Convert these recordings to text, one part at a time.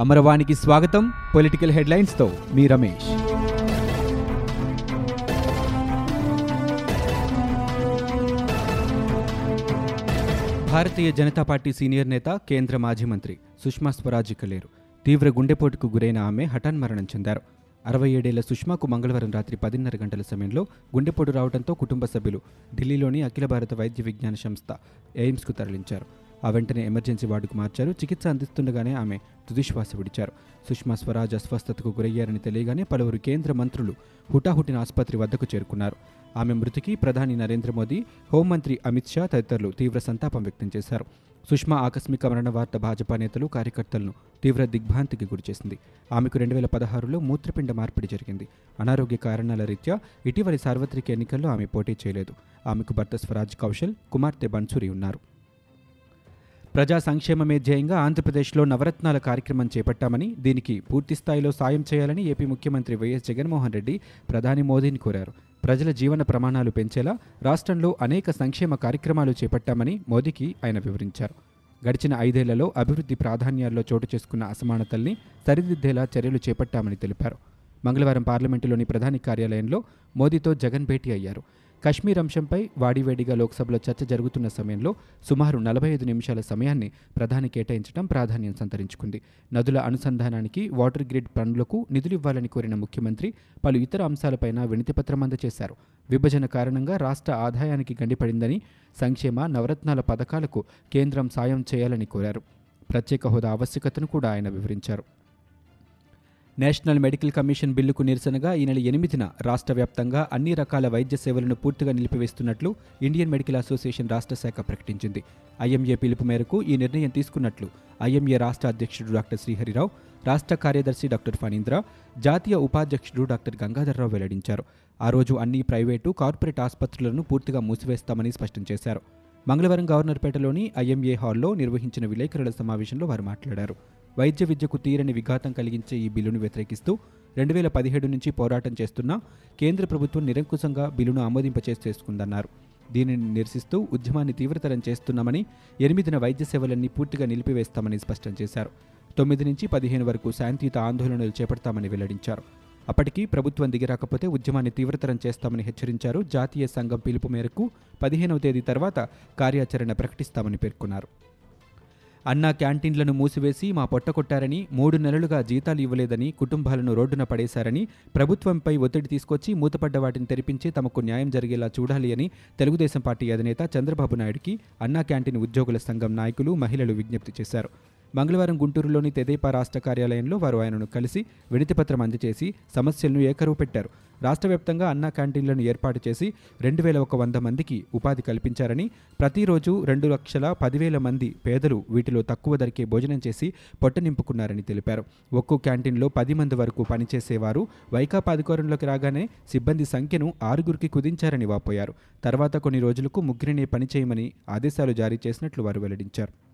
అమరవాణికి స్వాగతం పొలిటికల్ హెడ్లైన్స్తో మీ రమేష్. భారతీయ జనతా పార్టీ సీనియర్ నేత కేంద్ర మాజీ మంత్రి సుష్మా స్వరాజ్ లేరు తీవ్ర గుండెపోటుకు గురైన ఆమె హఠాన్మరణం చెందారు. అరవై ఏడేళ్ళ సుష్మాకు మంగళవారం రాత్రి పదిన్నర గంటల సమయంలో గుండెపోటు రావడంతో కుటుంబ సభ్యులు ఢిల్లీలోని అఖిల భారత వైద్య విజ్ఞాన సంస్థ ఎయిమ్స్కు తరలించారు. ఆ వెంటనే ఎమర్జెన్సీ వార్డుకు మార్చారు. చికిత్స అందిస్తుండగానే ఆమె తుదిశ్వాస విడిచారు. సుష్మా స్వరాజ్ అస్వస్థతకు గురయ్యారని తెలియగానే పలువురు కేంద్ర మంత్రులు హుటాహుటిన ఆసుపత్రి వద్దకు చేరుకున్నారు. ఆమె మృతికి ప్రధాని నరేంద్ర మోదీ హోంమంత్రి అమిత్ షా తదితరులు తీవ్ర సంతాపం వ్యక్తం చేశారు. సుష్మా ఆకస్మిక మరణ వార్త భాజపా నేతలు కార్యకర్తలను తీవ్ర దిగ్భ్రాంతికి గురిచేసింది. ఆమెకు రెండు వేల పదహారులో మూత్రపిండ మార్పిడి జరిగింది. అనారోగ్య కారణాల రీత్యా ఇటీవలి సార్వత్రిక ఎన్నికల్లో ఆమె పోటీ చేయలేదు. ఆమెకు భర్త స్వరాజ్ కౌశల్ కుమార్తె బన్సూరి ఉన్నారు. ప్రజా సంక్షేమమే ధ్యేయంగా ఆంధ్రప్రదేశ్లో నవరత్నాల కార్యక్రమం చేపట్టామని దీనికి పూర్తి స్థాయిలో సాయం చేయాలని ఏపీ ముఖ్యమంత్రి వైఎస్ జగన్మోహన్ రెడ్డి ప్రధాని మోదీని కోరారు. ప్రజల జీవన ప్రమాణాలు పెంచేలా రాష్ట్రంలో అనేక సంక్షేమ కార్యక్రమాలు చేపట్టామని మోదీకి ఆయన వివరించారు. గడిచిన ఐదేళ్ళలో అభివృద్ధి ప్రాధాన్యాల్లో చోటు చేసుకున్న అసమానతల్ని సరిదిద్దేలా చర్యలు చేపట్టామని తెలిపారు. మంగళవారం పార్లమెంటులోని ప్రధాని కార్యాలయంలో మోదీతో జగన్ భేటీ అయ్యారు. కశ్మీర్ అంశంపై వాడివేడిగా లోక్సభలో చర్చ జరుగుతున్న సమయంలో సుమారు నలభై ఐదు నిమిషాల సమయాన్ని ప్రధాని కేటాయించడం ప్రాధాన్యం సంతరించుకుంది. నదుల అనుసంధానానికి వాటర్ గ్రిడ్ పనులకు నిధులివ్వాలని కోరిన ముఖ్యమంత్రి పలు ఇతర అంశాలపైన వినతిపత్రం అందజేశారు. విభజన కారణంగా రాష్ట్ర ఆదాయానికి గండిపడిందని సంక్షేమ నవరత్నాల పథకాలకు కేంద్రం సాయం చేయాలని కోరారు. ప్రత్యేక హోదా ఆవశ్యకతను కూడా ఆయన వివరించారు. నేషనల్ మెడికల్ కమిషన్ బిల్లుకు నిరసనగా ఈ నెల ఎనిమిదిన రాష్ట్ర వ్యాప్తంగా అన్ని రకాల వైద్య సేవలను పూర్తిగా నిలిపివేస్తున్నట్లు ఇండియన్ మెడికల్ అసోసియేషన్ రాష్ట్ర శాఖ ప్రకటించింది. ఐఎంఏ పిలుపు మేరకు ఈ నిర్ణయం తీసుకున్నట్లు ఐఎంఏ రాష్ట్ర అధ్యక్షుడు డాక్టర్ శ్రీహరిరావు రాష్ట్ర కార్యదర్శి డాక్టర్ ఫణీంద్ర జాతీయ ఉపాధ్యక్షుడు డాక్టర్ గంగాధర్రావు వెల్లడించారు. ఆ రోజు అన్ని ప్రైవేటు కార్పొరేట్ ఆసుపత్రులను పూర్తిగా మూసివేస్తామని స్పష్టం చేశారు. మంగళవారం గవర్నర్పేటలోని ఐఎంఏ హాల్లో నిర్వహించిన విలేకరుల సమావేశంలో వారు మాట్లాడారు. వైద్య విద్యకు తీరని విఘాతం కలిగించే ఈ బిల్లును వ్యతిరేకిస్తూ రెండు వేల పదిహేడు నుంచి పోరాటం చేస్తున్న కేంద్ర ప్రభుత్వం నిరంకుశంగా బిల్లును ఆమోదింపచేసేసుకుందన్నారు. దీనిని నిరసిస్తూ ఉద్యమాన్ని తీవ్రతరం చేస్తున్నామని ఎనిమిదిన వైద్య సేవలన్నీ పూర్తిగా నిలిపివేస్తామని స్పష్టం చేశారు. తొమ్మిది నుంచి పదిహేను వరకు శాంతియుత ఆందోళనలు చేపడతామని వెల్లడించారు. అప్పటికి ప్రభుత్వం దిగిరాకపోతే ఉద్యమాన్ని తీవ్రతరం చేస్తామని హెచ్చరించారు జాతీయ సంఘం పిలుపు మేరకు పదిహేనవ తేదీ తర్వాత కార్యాచరణ ప్రకటిస్తామని పేర్కొన్నారు. అన్నా క్యాంటీన్లను మూసివేసి మా పొట్టకొట్టారని మూడు నెలలుగా జీతాలు ఇవ్వలేదని కుటుంబాలను రోడ్డున పడేశారని ప్రభుత్వంపై ఒత్తిడి తీసుకొచ్చి మూతపడ్డ వాటిని తెరిపించి తమకు న్యాయం జరిగేలా చూడాలి అని తెలుగుదేశం పార్టీ అధినేత చంద్రబాబు నాయుడికి అన్నా క్యాంటీన్ ఉద్యోగుల సంఘం నాయకులు మహిళలు విజ్ఞప్తి చేశారు. మంగళవారం గుంటూరులోని తెదేపా రాష్ట్ర కార్యాలయంలో వారు ఆయనను కలిసి వినతిపత్రం అందజేసి సమస్యలను ఏకరువు పెట్టారు. రాష్ట్ర వ్యాప్తంగా అన్న క్యాంటీన్లను ఏర్పాటు చేసి రెండు వేల ఒక వంద మందికి ఉపాధి కల్పించారని ప్రతిరోజు రెండు లక్షల పదివేల మంది పేదలు వీటిలో తక్కువ ధరకే భోజనం చేసి పొట్ట నింపుకున్నారని తెలిపారు. ఒక్కో క్యాంటీన్లో పది మంది వరకు పనిచేసేవారు. వైకాపా అధికారంలోకి రాగానే సిబ్బంది సంఖ్యను ఆరుగురికి కుదించారని వాపోయారు. తర్వాత కొన్ని రోజులకు ముగ్గురినే పనిచేయమని ఆదేశాలు జారీ చేసినట్లు వారు వెల్లడించారు.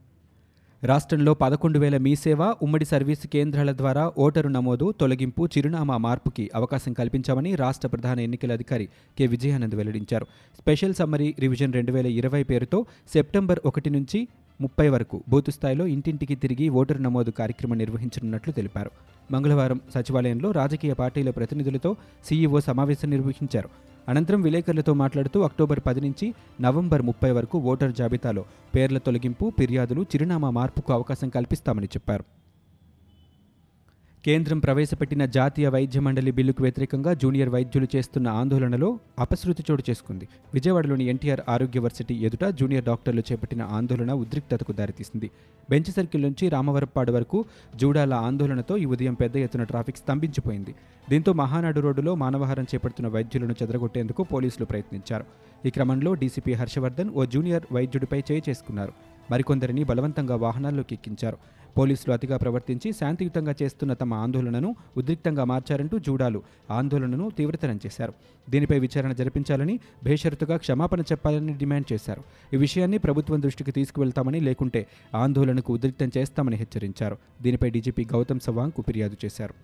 రాష్ట్రంలో పదకొండు వేల మీ సేవ ఉమ్మడి సర్వీసు కేంద్రాల ద్వారా ఓటరు నమోదు తొలగింపు చిరునామా మార్పుకి అవకాశం కల్పించామని రాష్ట్ర ప్రధాన ఎన్నికల అధికారి కె. విజయానంద్ వెల్లడించారు. స్పెషల్ సమ్మరీ రివిజన్ రెండు వేల ఇరవై పేరుతో సెప్టెంబర్ ఒకటి నుంచి ముప్పై వరకు బూత్ స్థాయిలో ఇంటింటికి తిరిగి ఓటరు నమోదు కార్యక్రమం నిర్వహించనున్నట్లు తెలిపారు. మంగళవారం సచివాలయంలో రాజకీయ పార్టీల ప్రతినిధులతో సీఈఓ సమావేశం నిర్వహించారు. అనంతరం విలేకరులతో మాట్లాడుతూ అక్టోబర్ పది నుంచి నవంబర్ ముప్పై వరకు ఓటర్ జాబితాలో పేర్ల తొలగింపు ఫిర్యాదులు చిరునామా మార్పుకు అవకాశం కల్పిస్తామని చెప్పారు. కేంద్రం ప్రవేశపెట్టిన జాతీయ వైద్య మండలి బిల్లుకు వ్యతిరేకంగా జూనియర్ వైద్యులు చేస్తున్న ఆందోళనలో అపశృతి చోటు చేసుకుంది. విజయవాడలోని ఎన్టీఆర్ ఆరోగ్య వర్సిటీ ఎదుట జూనియర్ డాక్టర్లు చేపట్టిన ఆందోళన ఉద్రిక్తతకు దారితీసింది. బెంచ్ సర్కిల్ నుంచి రామవరప్పాడు వరకు జూడాల ఆందోళనతో ఈ ఉదయం పెద్ద ఎత్తున ట్రాఫిక్ స్తంభించిపోయింది. దీంతో మహానాడు రోడ్డులో మానవహారం చేపడుతున్న వైద్యులను చెదరగొట్టేందుకు పోలీసులు ప్రయత్నించారు. ఈ క్రమంలో డీసీపీ హర్షవర్ధన్ ఓ జూనియర్ వైద్యుడిపై చేయి చేసుకున్నారు. మరికొందరిని బలవంతంగా వాహనాల్లోకి ఎక్కించారు. పోలీసులు అతిగా ప్రవర్తించి శాంతియుతంగా చేస్తున్న తమ ఆందోళనను ఉద్రిక్తంగా మార్చారంటూ జూడాలు ఆందోళనను తీవ్రతరం చేశారు. దీనిపై విచారణ జరిపించాలని బేషరతుగా క్షమాపణ చెప్పాలని డిమాండ్ చేశారు. ఈ విషయాన్ని ప్రభుత్వం దృష్టికి తీసుకువెళ్తామని లేకుంటే ఆందోళనకు ఉద్రిక్తం చేస్తామని హెచ్చరించారు. దీనిపై డీజీపీ గౌతమ్ సవాంగ్కు ఫిర్యాదు చేశారు.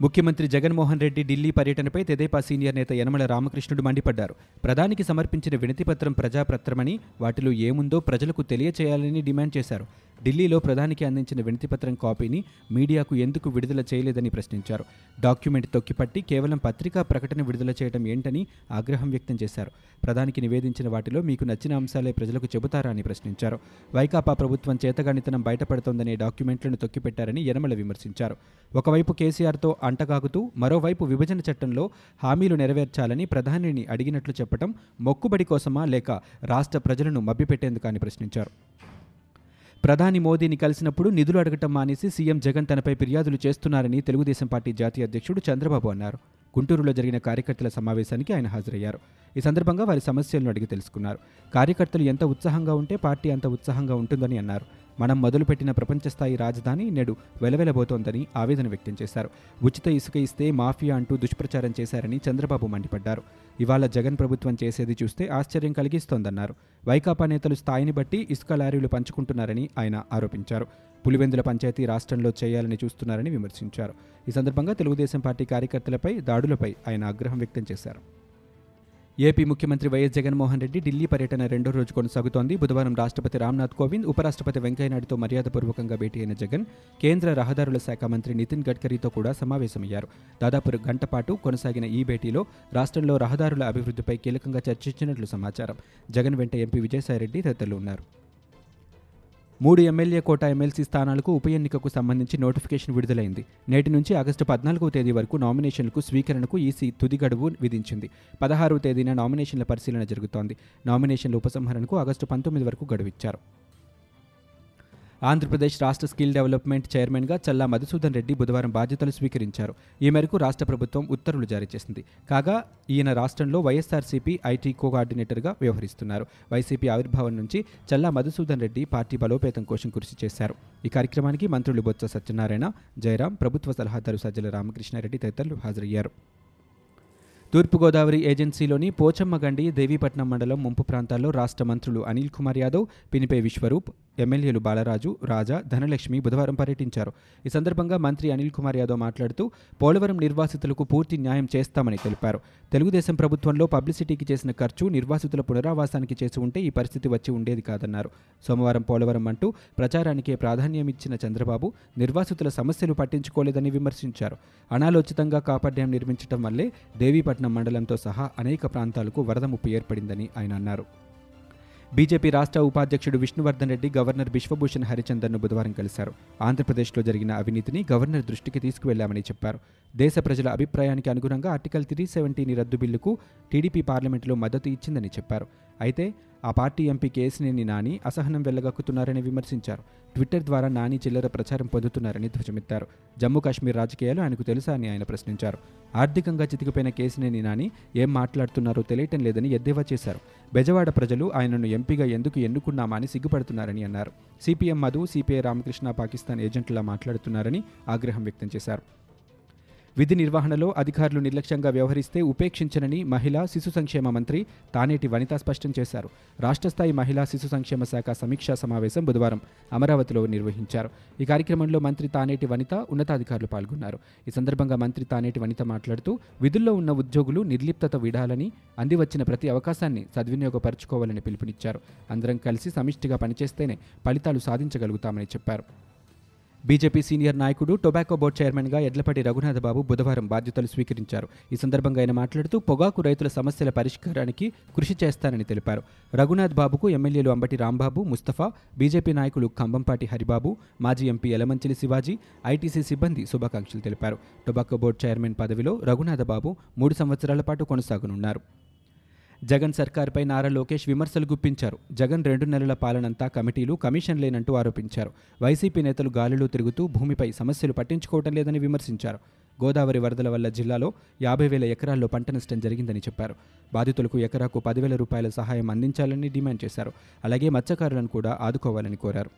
ముఖ్యమంత్రి జగన్మోహన్ రెడ్డి ఢిల్లీ పర్యటనపై తెదేపా సీనియర్ నేత యనమల రామకృష్ణుడు మండిపడ్డారు. ప్రధానికి సమర్పించిన వినతిపత్రం ప్రజాపత్రమని వాటిలో ఏముందో ప్రజలకు తెలియచేయాలని డిమాండ్ చేశారు. ఢిల్లీలో ప్రధానికి అందించిన వినతిపత్రం కాపీని మీడియాకు ఎందుకు విడుదల చేయలేదని ప్రశ్నించారు. డాక్యుమెంట్ తొక్కిపట్టి కేవలం పత్రికా ప్రకటన విడుదల చేయడం ఏంటని ఆగ్రహం వ్యక్తం చేశారు. ప్రధానికి నివేదించిన వాటిలో మీకు నచ్చిన అంశాలే ప్రజలకు చెబుతారా అని ప్రశ్నించారు. వైకాపా ప్రభుత్వం చేతగానితనం బయటపడుతోందనే డాక్యుమెంట్లను తొక్కిపెట్టారని యనమల విమర్శించారు. ఒకవైపు కేసీఆర్తో అంటగాగుతూ మరోవైపు విభజన చట్టంలో హామీలు నెరవేర్చాలని ప్రధానిని అడిగినట్లు చెప్పడం మొక్కుబడి కోసమా లేక రాష్ట్ర ప్రజలను మభ్యపెట్టేందుకా అని ప్రశ్నించారు. ప్రధాని మోదీని కలిసినప్పుడు నిధులు అడగటం మానేసి సీఎం జగన్ తనపై ఫిర్యాదులు చేస్తున్నారని తెలుగుదేశం పార్టీ జాతీయ అధ్యక్షుడు చంద్రబాబు అన్నారు. గుంటూరులో జరిగిన కార్యకర్తల సమావేశానికి ఆయన హాజరయ్యారు. ఈ సందర్భంగా వారి సమస్యలను అడిగి తెలుసుకున్నారు. కార్యకర్తలు ఎంత ఉత్సాహంగా ఉంటే పార్టీ అంత ఉత్సాహంగా ఉంటుందని అన్నారు. మనం మొదలుపెట్టిన ప్రపంచ స్థాయి రాజధాని నేడు వెలవెలబోతోందని ఆవేదన వ్యక్తం చేశారు. ఉచిత ఇసుక ఇస్తే మాఫియా అంటూ దుష్ప్రచారం చేశారని చంద్రబాబు మండిపడ్డారు. ఇవాళ జగన్ ప్రభుత్వం చేసేది చూస్తే ఆశ్చర్యం కలిగిస్తోందన్నారు. వైకాపా నేతలు స్థాయిని బట్టి ఇసుక లారీలు పంచుకుంటున్నారని ఆయన ఆరోపించారు. పులివెందుల పంచాయతీ రాష్ట్రంలో చేయాలని చూస్తున్నారని విమర్శించారు. ఈ సందర్భంగా తెలుగుదేశం పార్టీ కార్యకర్తలపై దాడులపై ఆయన ఆగ్రహం వ్యక్తం చేశారు. ఏపీ ముఖ్యమంత్రి వైఎస్ జగన్మోహన్ రెడ్డి ఢిల్లీ పర్యటన రెండో రోజు కొనసాగుతోంది. బుధవారం రాష్ట్రపతి రామ్నాథ్ కోవింద్ ఉపరాష్ట్రపతి వెంకయ్యనాయుడుతో మర్యాదపూర్వకంగా భేటీ అయిన జగన్ కేంద్ర రహదారుల శాఖ మంత్రి నితిన్ గడ్కరీతో కూడా సమావేశమయ్యారు. దాదాపు గంట పాటు కొనసాగిన ఈ భేటీలో రాష్ట్రంలో రహదారుల అభివృద్ధిపై కీలకంగా చర్చించినట్లు సమాచారం. జగన్ వెంట ఎంపీ విజయసాయిరెడ్డి తదితరులు ఉన్నారు. మూడు ఎమ్మెల్యే కోట ఎమ్మెల్సీ స్థానాలకు ఉప ఎన్నికకు సంబంధించి నోటిఫికేషన్ విడుదలైంది. నేటి నుంచి ఆగస్టు పద్నాలుగవ తేదీ వరకు నామినేషన్లకు స్వీకరణకు ఈసీ తుది గడువు విధించింది. పదహారవ తేదీన నామినేషన్ల పరిశీలన జరుగుతోంది. నామినేషన్ల ఉపసంహరణకు ఆగస్టు పంతొమ్మిది వరకు గడువిచ్చారు. ఆంధ్రప్రదేశ్ రాష్ట్ర స్కిల్ డెవలప్మెంట్ చైర్మన్గా చల్లా మధుసూదన్ రెడ్డి బుధవారం బాధ్యతలు స్వీకరించారు. ఈ మేరకు రాష్ట్ర ప్రభుత్వం ఉత్తర్వులు జారీ చేసింది. కాగా ఈయన రాష్ట్రంలో వైఎస్ఆర్సీపీ ఐటీ కోఆర్డినేటర్గా వ్యవహరిస్తున్నారు. వైసీపీ ఆవిర్భావం నుంచి చల్లా మధుసూదన్ రెడ్డి పార్టీ బలోపేతం కోసం కృషి చేశారు. ఈ కార్యక్రమానికి మంత్రులు బొత్స సత్యనారాయణ జయరాం ప్రభుత్వ సలహాదారు సజ్జల రామకృష్ణారెడ్డి తదితరులు హాజరయ్యారు. తూర్పుగోదావరి ఏజెన్సీలోని పోచమ్మగండి దేవీపట్నం మండలం ముంపు ప్రాంతాల్లో రాష్ట్ర మంత్రులు అనిల్ కుమార్ యాదవ్ పినిపే విశ్వరూప్ ఎమ్మెల్యేలు బాలరాజు రాజా ధనలక్ష్మి బుధవారం పర్యటించారు. ఈ సందర్భంగా మంత్రి అనిల్ కుమార్ యాదవ్ మాట్లాడుతూ పోలవరం నిర్వాసితులకు పూర్తి న్యాయం చేస్తామని తెలిపారు. తెలుగుదేశం ప్రభుత్వంలో పబ్లిసిటీకి చేసిన ఖర్చు నిర్వాసితుల పునరావాసానికి చేసి ఉంటే ఈ పరిస్థితి వచ్చి ఉండేది కాదన్నారు. సోమవారం పోలవరం అంటూ ప్రచారానికే ప్రాధాన్యం ఇచ్చిన చంద్రబాబు నిర్వాసితుల సమస్యలు పట్టించుకోలేదని విమర్శించారు. అనాలోచితంగా కాపర్ డ్యాం నిర్మించడం వల్లే దేవీపట్నం మండలంతో సహా అనేక ప్రాంతాలకు వరద ముప్పు ఏర్పడిందని ఆయన అన్నారు. బీజేపీ రాష్ట్ర ఉపాధ్యక్షుడు విష్ణువర్ధన్ రెడ్డి గవర్నర్ బిశ్వభూషణ్ హరిచందర్ను బుధవారం కలిశారు. ఆంధ్రప్రదేశ్లో జరిగిన అవినీతిని గవర్నర్ దృష్టికి తీసుకువెళ్ళామని చెప్పారు. దేశ ప్రజల అభిప్రాయానికి అనుగుణంగా ఆర్టికల్ త్రీ సెవెంటీని రద్దు బిల్లుకు టీడీపీ పార్లమెంటులో మద్దతు ఇచ్చిందని చెప్పారు. అయితే ఆ పార్టీ ఎంపీ కేసినేని నాని అసహనం వెళ్ళగక్కుతున్నారని విమర్శించారు. ట్విట్టర్ ద్వారా నాని చిల్లర ప్రచారం పొందుతున్నారని ధ్వజమెత్తారు. జమ్మూ కాశ్మీర్ రాజకీయాలు ఆయనకు తెలుసా అని ఆయన ప్రశ్నించారు. ఆర్థికంగా చితికిపోయిన కేసినేని నాని ఏం మాట్లాడుతున్నారో తెలియటం లేదని ఎద్దేవా చేశారు. బెజవాడ ప్రజలు ఆయనను ఎంపీగా ఎందుకు ఎన్నుకున్నామా అని సిగ్గుపడుతున్నారని అన్నారు. సిపిఎం మధు సిపిఐ రామకృష్ణ పాకిస్తాన్ ఏజెంట్లా మాట్లాడుతున్నారని ఆగ్రహం వ్యక్తం చేశారు. విధి నిర్వహణలో అధికారులు నిర్లక్ష్యంగా వ్యవహరిస్తే ఉపేక్షించనని మహిళా శిశు సంక్షేమ మంత్రి తానేటి వనిత స్పష్టం చేశారు. రాష్ట్ర స్థాయి మహిళా శిశు సంక్షేమ శాఖ సమీక్షా సమావేశం బుధవారం అమరావతిలో నిర్వహించారు. ఈ కార్యక్రమంలో మంత్రి తానేటి వనిత ఉన్నతాధికారులు పాల్గొన్నారు. ఈ సందర్భంగా మంత్రి తానేటి వనిత మాట్లాడుతూ విధుల్లో ఉన్న ఉద్యోగులు నిర్లిప్తత విడాలని అందివచ్చిన ప్రతి అవకాశాన్ని సద్వినియోగపరచుకోవాలని పిలుపునిచ్చారు. అందరం కలిసి సమిష్టిగా పనిచేస్తేనే ఫలితాలు సాధించగలుగుతామని చెప్పారు. బీజేపీ సీనియర్ నాయకుడు టొబాకో బోర్డు చైర్మన్గా ఎడ్లపాటి రఘునాథబాబు బుధవారం బాధ్యతలు స్వీకరించారు. ఈ సందర్భంగా ఆయన మాట్లాడుతూ పొగాకు రైతుల సమస్యల పరిష్కారానికి కృషి చేస్తానని తెలిపారు. రఘునాథ్ బాబుకు ఎమ్మెల్యేలు అంబటి రాంబాబు ముస్తఫా బీజేపీ నాయకులు కంబంపాటి హరిబాబు మాజీ ఎంపీ ఎలమంచిలి శివాజీ ఐటీసీ సిబ్బంది శుభాకాంక్షలు తెలిపారు. టొబాకో బోర్డు చైర్మన్ పదవిలో రఘునాథబాబు మూడు సంవత్సరాల పాటు కొనసాగనున్నారు. జగన్ సర్కార్పై నారా లోకేష్ విమర్శలు గుప్పించారు. జగన్ రెండు నెలల పాలనంతా కమిటీలు కమిషన్ లేనంటూ ఆరోపించారు. వైసీపీ నేతలు గాలిలో తిరుగుతూ భూమిపై సమస్యలు పట్టించుకోవటం లేదని విమర్శించారు. గోదావరి వరదల వల్ల జిల్లాలో యాభై వేల ఎకరాల్లో పంట నష్టం జరిగిందని చెప్పారు. బాధితులకు ఎకరాకు పదివేల రూపాయల సహాయం అందించాలని డిమాండ్ చేశారు. అలాగే మత్స్యకారులను కూడా ఆదుకోవాలని కోరారు.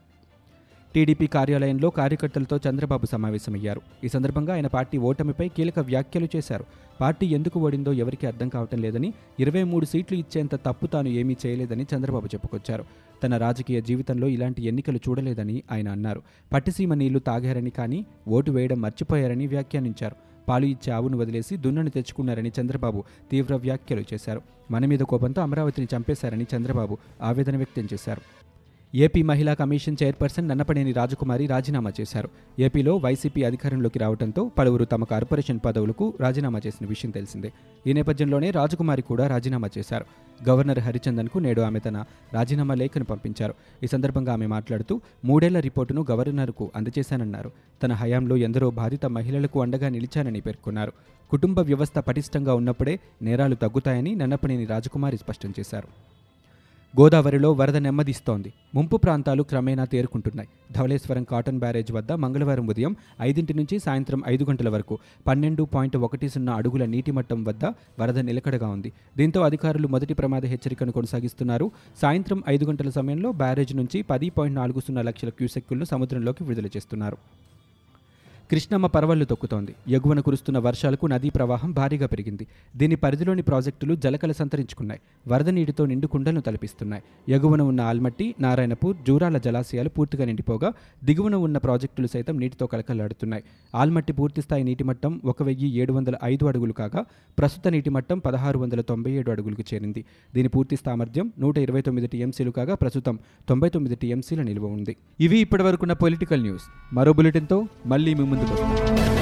టీడీపీ కార్యాలయంలో కార్యకర్తలతో చంద్రబాబు సమావేశమయ్యారు. ఈ సందర్భంగా ఆయన పార్టీ ఓటమిపై కీలక వ్యాఖ్యలు చేశారు. పార్టీ ఎందుకు ఓడిందో ఎవరికీ అర్థం కావటం లేదని ఇరవై మూడు సీట్లు ఇచ్చేంత తప్పు తాను ఏమీ చేయలేదని చంద్రబాబు చెప్పుకొచ్చారు. తన రాజకీయ జీవితంలో ఇలాంటి ఎన్నికలు చూడలేదని ఆయన అన్నారు. పట్టిసీమ నీళ్ళు తాగారని కానీ ఓటు వేయడం మర్చిపోయారని వ్యాఖ్యానించారు. పాలు ఇచ్చే ఆవును వదిలేసి దున్నను తెచ్చుకున్నారని చంద్రబాబు తీవ్ర వ్యాఖ్యలు చేశారు. మన మీద కోపంతో అమరావతిని చంపేశారని చంద్రబాబు ఆవేదన వ్యక్తం చేశారు. ఏపీ మహిళా కమిషన్ చైర్పర్సన్ నన్నపనేని రాజకుమారి రాజీనామా చేశారు. ఏపీలో వైసీపీ అధికారంలోకి రావడంతో పలువురు తమ కార్పొరేషన్ పదవులకు రాజీనామా చేసిన విషయం తెలిసిందే. ఈ నేపథ్యంలోనే రాజకుమారి కూడా రాజీనామా చేశారు. గవర్నర్ హరిచందన్కు నేడు ఆమె తన రాజీనామా లేఖను పంపించారు. ఈ సందర్భంగా ఆమె మాట్లాడుతూ మూడేళ్ళ రిపోర్టును గవర్నర్కు అందజేశానన్నారు. తన హయాంలో ఎందరో బాధిత మహిళలకు అండగా నిలిచానని పేర్కొన్నారు. కుటుంబ వ్యవస్థ పటిష్టంగా ఉన్నప్పుడే నేరాలు తగ్గుతాయని నన్నపనేని రాజకుమారి స్పష్టం చేశారు. గోదావరిలో వరద నెమ్మదిస్తోంది. ముంపు ప్రాంతాలు క్రమేణా తేరుకుంటున్నాయి. ధవళేశ్వరం కాటన్ బ్యారేజ్ వద్ద మంగళవారం ఉదయం ఐదింటి నుంచి సాయంత్రం ఐదు గంటల వరకు పన్నెండు పాయింట్ ఒకటి సున్నా అడుగుల నీటి మట్టం వద్ద వరద నిలకడగా ఉంది. దీంతో అధికారులు మొదటి ప్రమాద హెచ్చరికను కొనసాగిస్తున్నారు. సాయంత్రం ఐదు గంటల సమయంలో బ్యారేజ్ నుంచి పది పాయింట్ నాలుగు సున్నా లక్షల క్యూసెక్కులను సముద్రంలోకి విడుదల చేస్తున్నారు. కృష్ణమ్మ పరవళ్ళు తొక్కుతోంది. ఎగువన కురుస్తున్న వర్షాలకు నదీ ప్రవాహం భారీగా పెరిగింది. దీని పరిధిలోని ప్రాజెక్టులు జలకల సంతరించుకున్నాయి. వరద నీటితో నిండు కుండలను తలపిస్తున్నాయి. ఎగువన ఉన్న ఆల్మట్టి నారాయణపూర్ జూరాల జలాశయాలు పూర్తిగా నిండిపోగా దిగువన ఉన్న ప్రాజెక్టులు సైతం నీటితో కలకలాడుతున్నాయి. ఆల్మట్టి పూర్తిస్థాయి నీటి మట్టం ఒక వెయ్యి ఏడు వందల ఐదు అడుగులు కాగా ప్రస్తుత నీటి మట్టం పదహారు వందల తొంభై ఏడు అడుగులకు చేరింది. దీని పూర్తి సామర్థ్యం నూట ఇరవై తొమ్మిది టీఎంసీలు కాగా ప్రస్తుతం తొంభై తొమ్మిది టీఎంసీల నిల్వ ఉంది. ఇవి ఇప్పటివరకున్న పొలిటికల్ న్యూస్. మరో బులెటిన్తో మళ్ళీ మీ ముందుకు వస్తాం